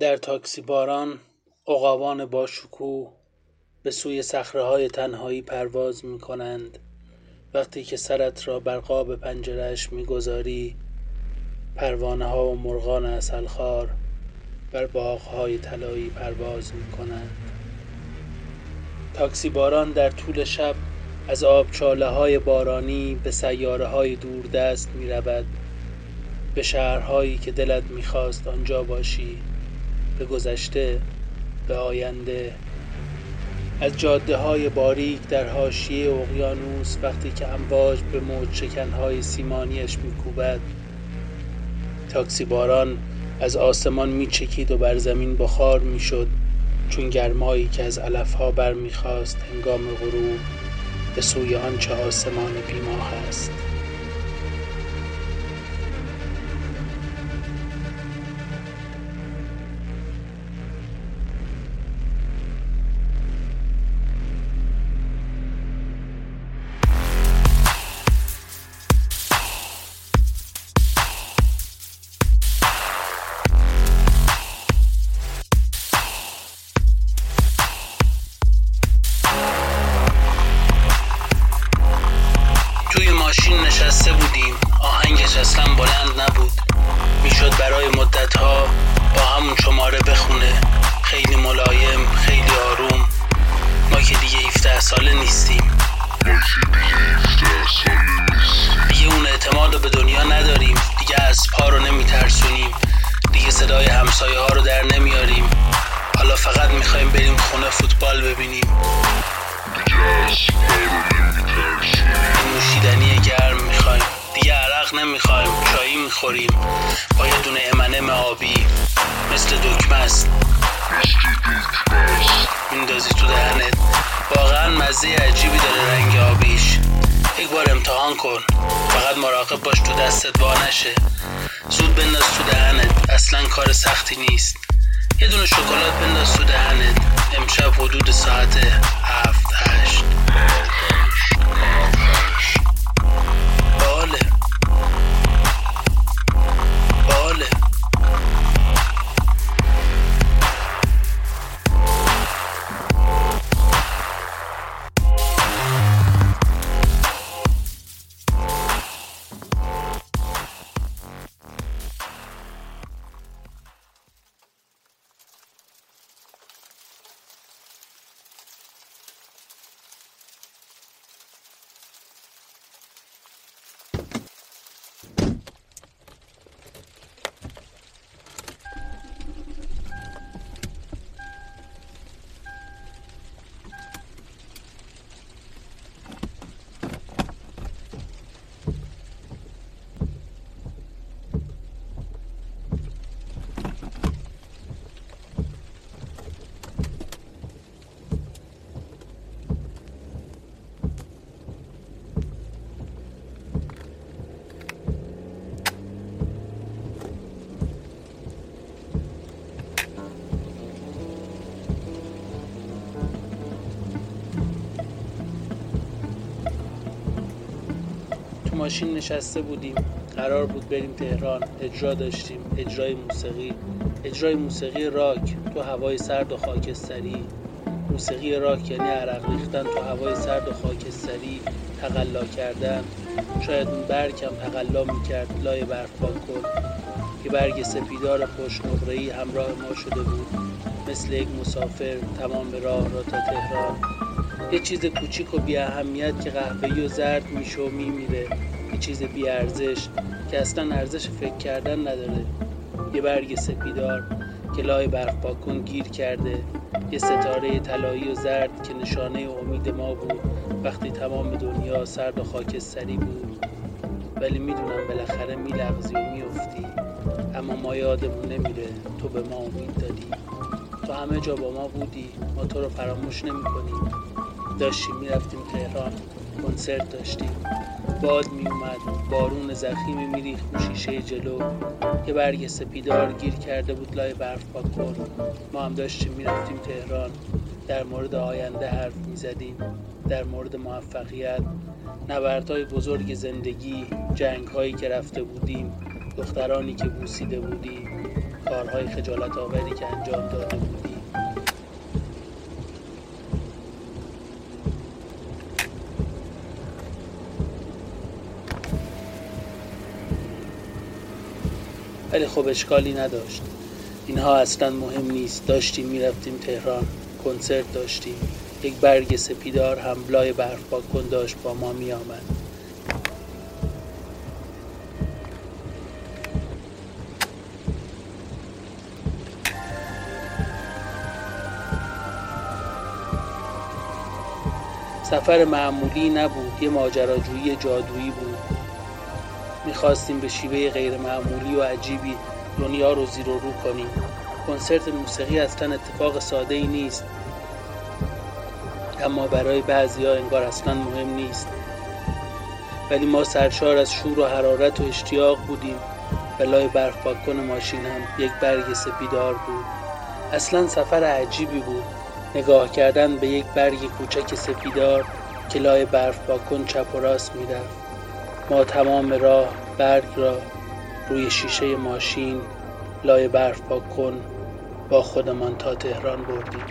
در تاکسی باران عقابان باشکوه به سوی های تنهایی پرواز می کنند وقتی که سرت را بر قاب پنجرهاش می‌گذاری پروانه ها و مرغان اصلخوار بر باغ های طلایی پرواز می کنند تاکسی باران در طول شب از آبچاله های بارانی به سیاره های دوردست می رود به شهرهایی که دلت می‌خواست آنجا باشی. به گذشته به آینده. از جاده های باریک در حاشیه اقیانوس وقتی که امواج به موج شکنهای سیمانیش میکوبد تاکسی باران از آسمان میچکید و بر زمین بخار می‌شد چون گرمایی که از علفها برمیخواست هنگام غروب به سوی آنچه آسمان بیماه است. نشسته بودیم. آهنگش اصلا بلند نبود. می‌شد برای مدت ها با همون شماره بخونه. خیلی ملایم خیلی آروم. ما که دیگه 17 ساله نیستیم. دیگه اون اعتماد به دنیا نداریم. دیگه از پا رو نمیترسونیم. دیگه صدای همسایه ها رو در نمیاریم. حالا فقط می‌خوایم بریم خونه فوتبال ببینیم. نوشیدنی گرم می‌خوایم. دیگه عرق نمی‌خوایم. چایی می‌خوریم. با یه دونه امنم آبی. مثل دکمه است میندازی تو دهنت. واقعا مزه عجیبی داره رنگ آبیش. یک بار امتحان کن. فقط مراقب باش تو دستت وا نشه. زود بنداز تو دهنت. اصلا کار سختی نیست. یه دونه شکلات بنداز تو دهنت. امشب حدود ساعت هفت هشت. ماشین نشسته بودیم. قرار بود بریم تهران. اجرا داشتیم. اجرای موسیقی. اجرای موسیقی راک. تو هوای سرد و خاکستری. موسیقی راک یعنی عرق ریختن تو هوای سرد و خاکستری. تقلا کردن. شاید اون هم تقلا می‌کرد. لای برف کن که برگ سپیدار خوش همراه ما شده بود. مثل یک مسافر تمام راه را تا تهران. یه چیز کوچیک و بی اهمیت که قهوه‌ای و زرد میشه و میمیره. یه چیز بی ارزش که اصلا ارزش فکر کردن نداره. یه برگ سپیدار که لای برف پاکن گیر کرده. یه ستاره طلایی و زرد که نشانه امید ما بود وقتی تمام دنیا سرد و خاکستری بود. ولی می‌دونم بالاخره میلغزی و میافتی. اما ما یادمون نمیره تو به ما امید دادی. تو همه جا با ما بودی. ما تو رو فراموش نمی کنیم داشتیم می‌رفتیم تهران کنسرت داشتیم. باد می اومد بارون زخیمی میریخت رو شیشه جلو یه برگ سپیدار گیر کرده بود لای برف پاکن ما هم داشتیم می‌رفتیم تهران. در مورد آینده حرف می‌زدیم. در مورد موفقیت. نبردهای بزرگ زندگی جنگ هایی که رفته بودیم دخترانی که بوسیده بودیم کارهای خجالت آوری که انجام داده بودیم. ولی خب اشکالی نداشت. اینها اصلا مهم نیست. داشتیم می‌رفتیم تهران کنسرت داشتیم. یک برگ سپیدار هم لای برف کن داشت با ما می آمد. سفر معمولی نبود. یه ماجراجویی جادویی بود. می‌خواستیم به شیوه غیر معمولی و عجیبی دنیا رو زیر و رو کنیم. کنسرت موسیقی اصلا اتفاق ساده ای نیست. اما برای بعضی ها انگار اصلا مهم نیست. ولی ما سرشار از شور و حرارت و اشتیاق بودیم. و برف پاکن ماشین هم یک برگ سپیدار بود. اصلا سفر عجیبی بود. نگاه کردن به یک برگ کوچک سپیدار که لای برف پاکن چپ و راست می‌رفت. ما تمام راه برگ را روی شیشه ماشین لای برف پاک کن با خودمان تا تهران بردیم.